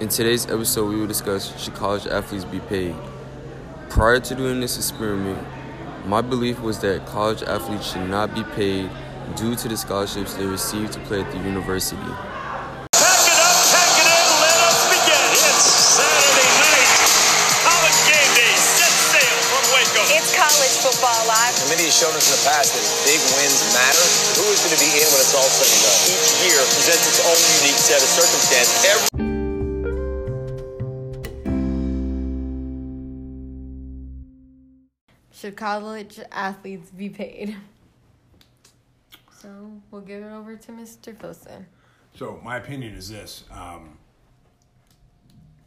In today's episode, we will discuss should college athletes be paid. Prior to doing this experiment, my belief was that college athletes should not be paid due to the scholarships they receive to play at the university. Pack it up, pack it in, let us begin. It's Saturday night. College game day set sail from Waco. It's college football live. Committee has shown us in the past that big wins matter. Who is going to be in when it's all said and done? Each year presents its own unique set of circumstances. Every Should college athletes be paid? So we'll give it over to Mr. Filson. So my opinion is this: um,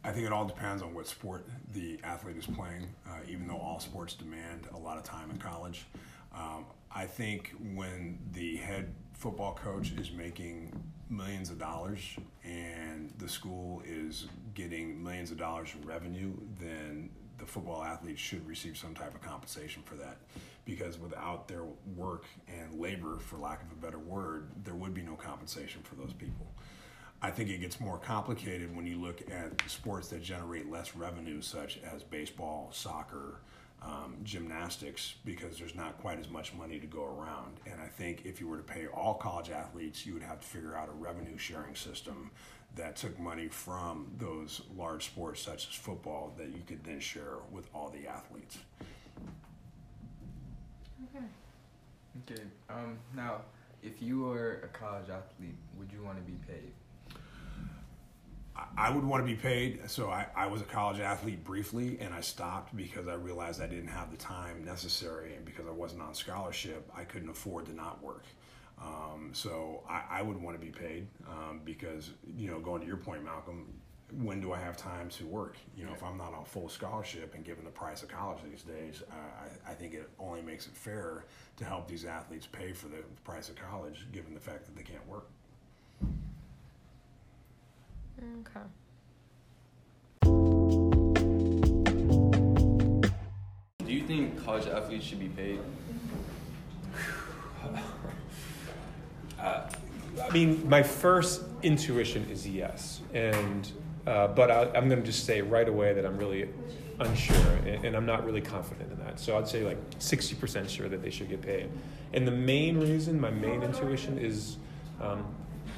I think it all depends on what sport the athlete is playing. Uh, even though all sports demand a lot of time in college, um, I think when the head football coach is making millions of dollars and the school is getting millions of dollars in revenue, then the football athletes should receive some type of compensation for that because without their work and labor for lack of a better word there would be no compensation for those people. I think it gets more complicated when you look at sports that generate less revenue such as baseball soccer um, gymnastics because there's not quite as much money to go around. And i think if you were to pay all college athletes you would have to figure out a revenue sharing system that took money from those large sports such as football that you could then share with all the athletes. Okay. Okay. Um. Now, if you were a college athlete, would you want to be paid? I- I would want to be paid. So I, I was a college athlete briefly and I stopped because I realized I didn't have the time necessary and because I wasn't on scholarship, I couldn't afford to not work. Um, so I, I would want to be paid um, because, you know, going to your point, Malcolm, when do I have time to work? You know, if I'm not on full scholarship and given the price of college these days, uh, I, I think it only makes it fair to help these athletes pay for the price of college given the fact that they can't work. Okay. Do you think college athletes should be paid? I mean, my first intuition is yes, and uh, but I, I'm going to just say right away that I'm really unsure, and, and I'm not really confident in that. So I'd say like 60% sure that they should get paid. And the main reason, my main intuition, is um,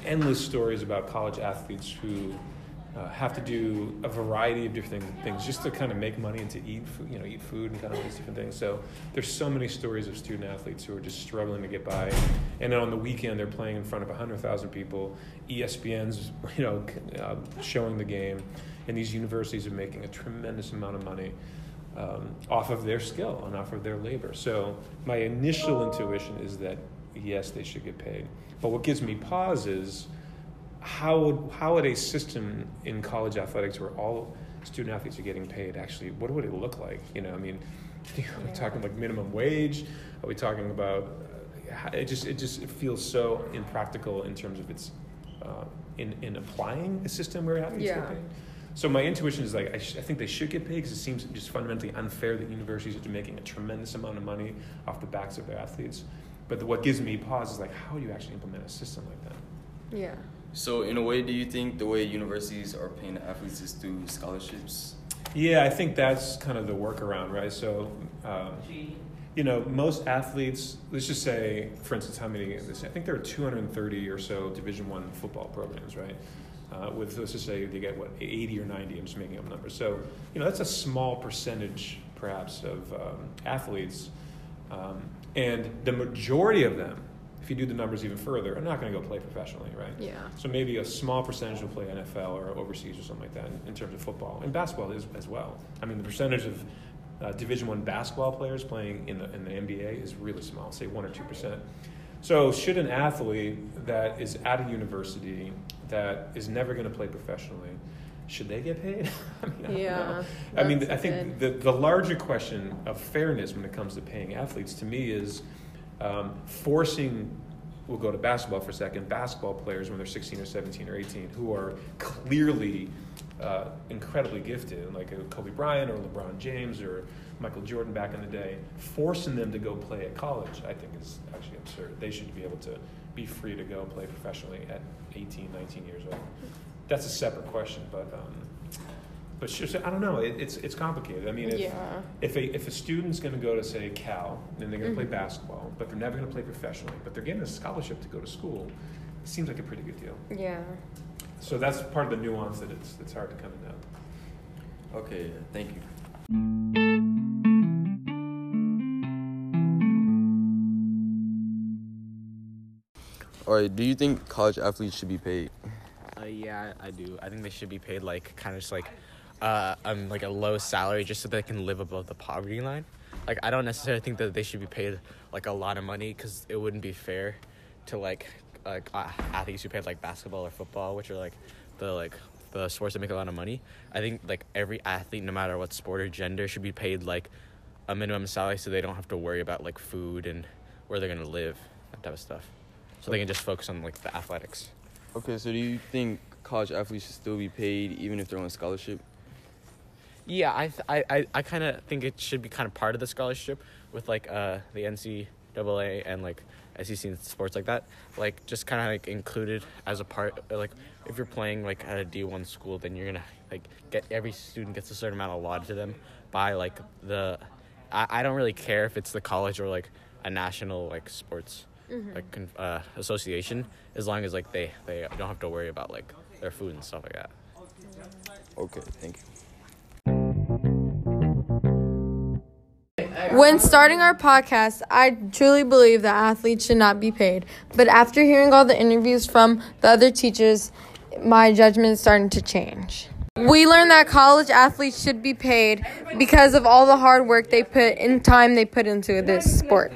endless stories about college athletes who uh, have to do a variety of different things just to kind of make money and to eat, food, you know, eat food and kind of all these different things. So there's so many stories of student athletes who are just struggling to get by, and then on the weekend they're playing in front of 100,000 people. ESPN's, you know, uh, showing the game, and these universities are making a tremendous amount of money. Um, off of their skill and off of their labor. So, my initial intuition is that yes, they should get paid. But what gives me pause is how would how would a system in college athletics where all student athletes are getting paid actually what would it look like? You know i mean are we talking like minimum wage are we talking about uh, it just it just it feels so impractical in terms of its uh, in in applying a system where athletes Yeah. get paid. So my intuition is like I, sh- I think they should get paid because it seems just fundamentally unfair that universities are making a tremendous amount of money off the backs of their athletes. But the, what gives me pause is like how do you actually implement a system like that? Yeah. So, in a way, do you think the way universities are paying athletes is through scholarships? Yeah, I think that's kind of the workaround, right? So, um, you know, most athletes. Let's just say, for instance, how many? I think there are 230 or so Division One football programs, right? Uh, with let's just say they get what 80 or 90. I'm just making up numbers. So, you know, that's a small percentage, perhaps, of um, athletes, um, and the majority of them. If you do the numbers even further, are not going to go play professionally, right? Yeah. So maybe a small percentage will play NFL or overseas or something like that in, in terms of football and basketball is as well. I mean, the percentage of uh, Division One basketball players playing in the in the NBA is really small, say one or two percent. So should an athlete that is at a university that is never going to play professionally, should they get paid? I mean, I Yeah, know. I mean, I think the, the larger question of fairness when it comes to paying athletes to me is um, forcing we'll go to basketball for a second basketball players when they're 16 or 17 or 18 who are clearly uh, incredibly gifted like kobe bryant or lebron james or michael jordan back in the day forcing them to go play at college i think is actually absurd they should be able to be free to go play professionally at 18 19 years old that's a separate question. But um, but sure, so I don't know. It, it's it's complicated. I mean, if Yeah. if a if a student's going to go to say Cal and they're going to play basketball, but they're never going to play professionally, but they're getting a scholarship to go to school, it seems like a pretty good deal. Yeah. So that's part of the nuance that it's it's hard to kind of know. Okay, thank you. All right, do you think college athletes should be paid? Uh, yeah, I do. I think they should be paid like kind of just like uh, um like a low salary just so they can live above the poverty line. Like I don't necessarily think that they should be paid like a lot of money because it wouldn't be fair to like like uh, athletes who played like basketball or football, which are like the like the sports that make a lot of money. I think like every athlete, no matter what sport or gender, should be paid like a minimum salary so they don't have to worry about like food and where they're gonna live, that type of stuff. So they can just focus on like the athletics. Okay, so do you think college athletes should still be paid even if they're on a scholarship? Yeah, I th- I I, I kind of think it should be kind of part of the scholarship with like uh the NCAA and like SEC and sports like that. Like just kind of like included as a part. Like if you're playing like at a D one school, then you're gonna like get every student gets a certain amount allotted to them by like the. I, I don't really care if it's the college or like a national like sports like con- uh, association as long as like they they don't have to worry about like their food and stuff like that. Okay, thank you. When starting our podcast, I truly believe that athletes should not be paid. But after hearing all the interviews from the other teachers, my judgment is starting to change. We learned that college athletes should be paid because of all the hard work they put in time they put into this sport.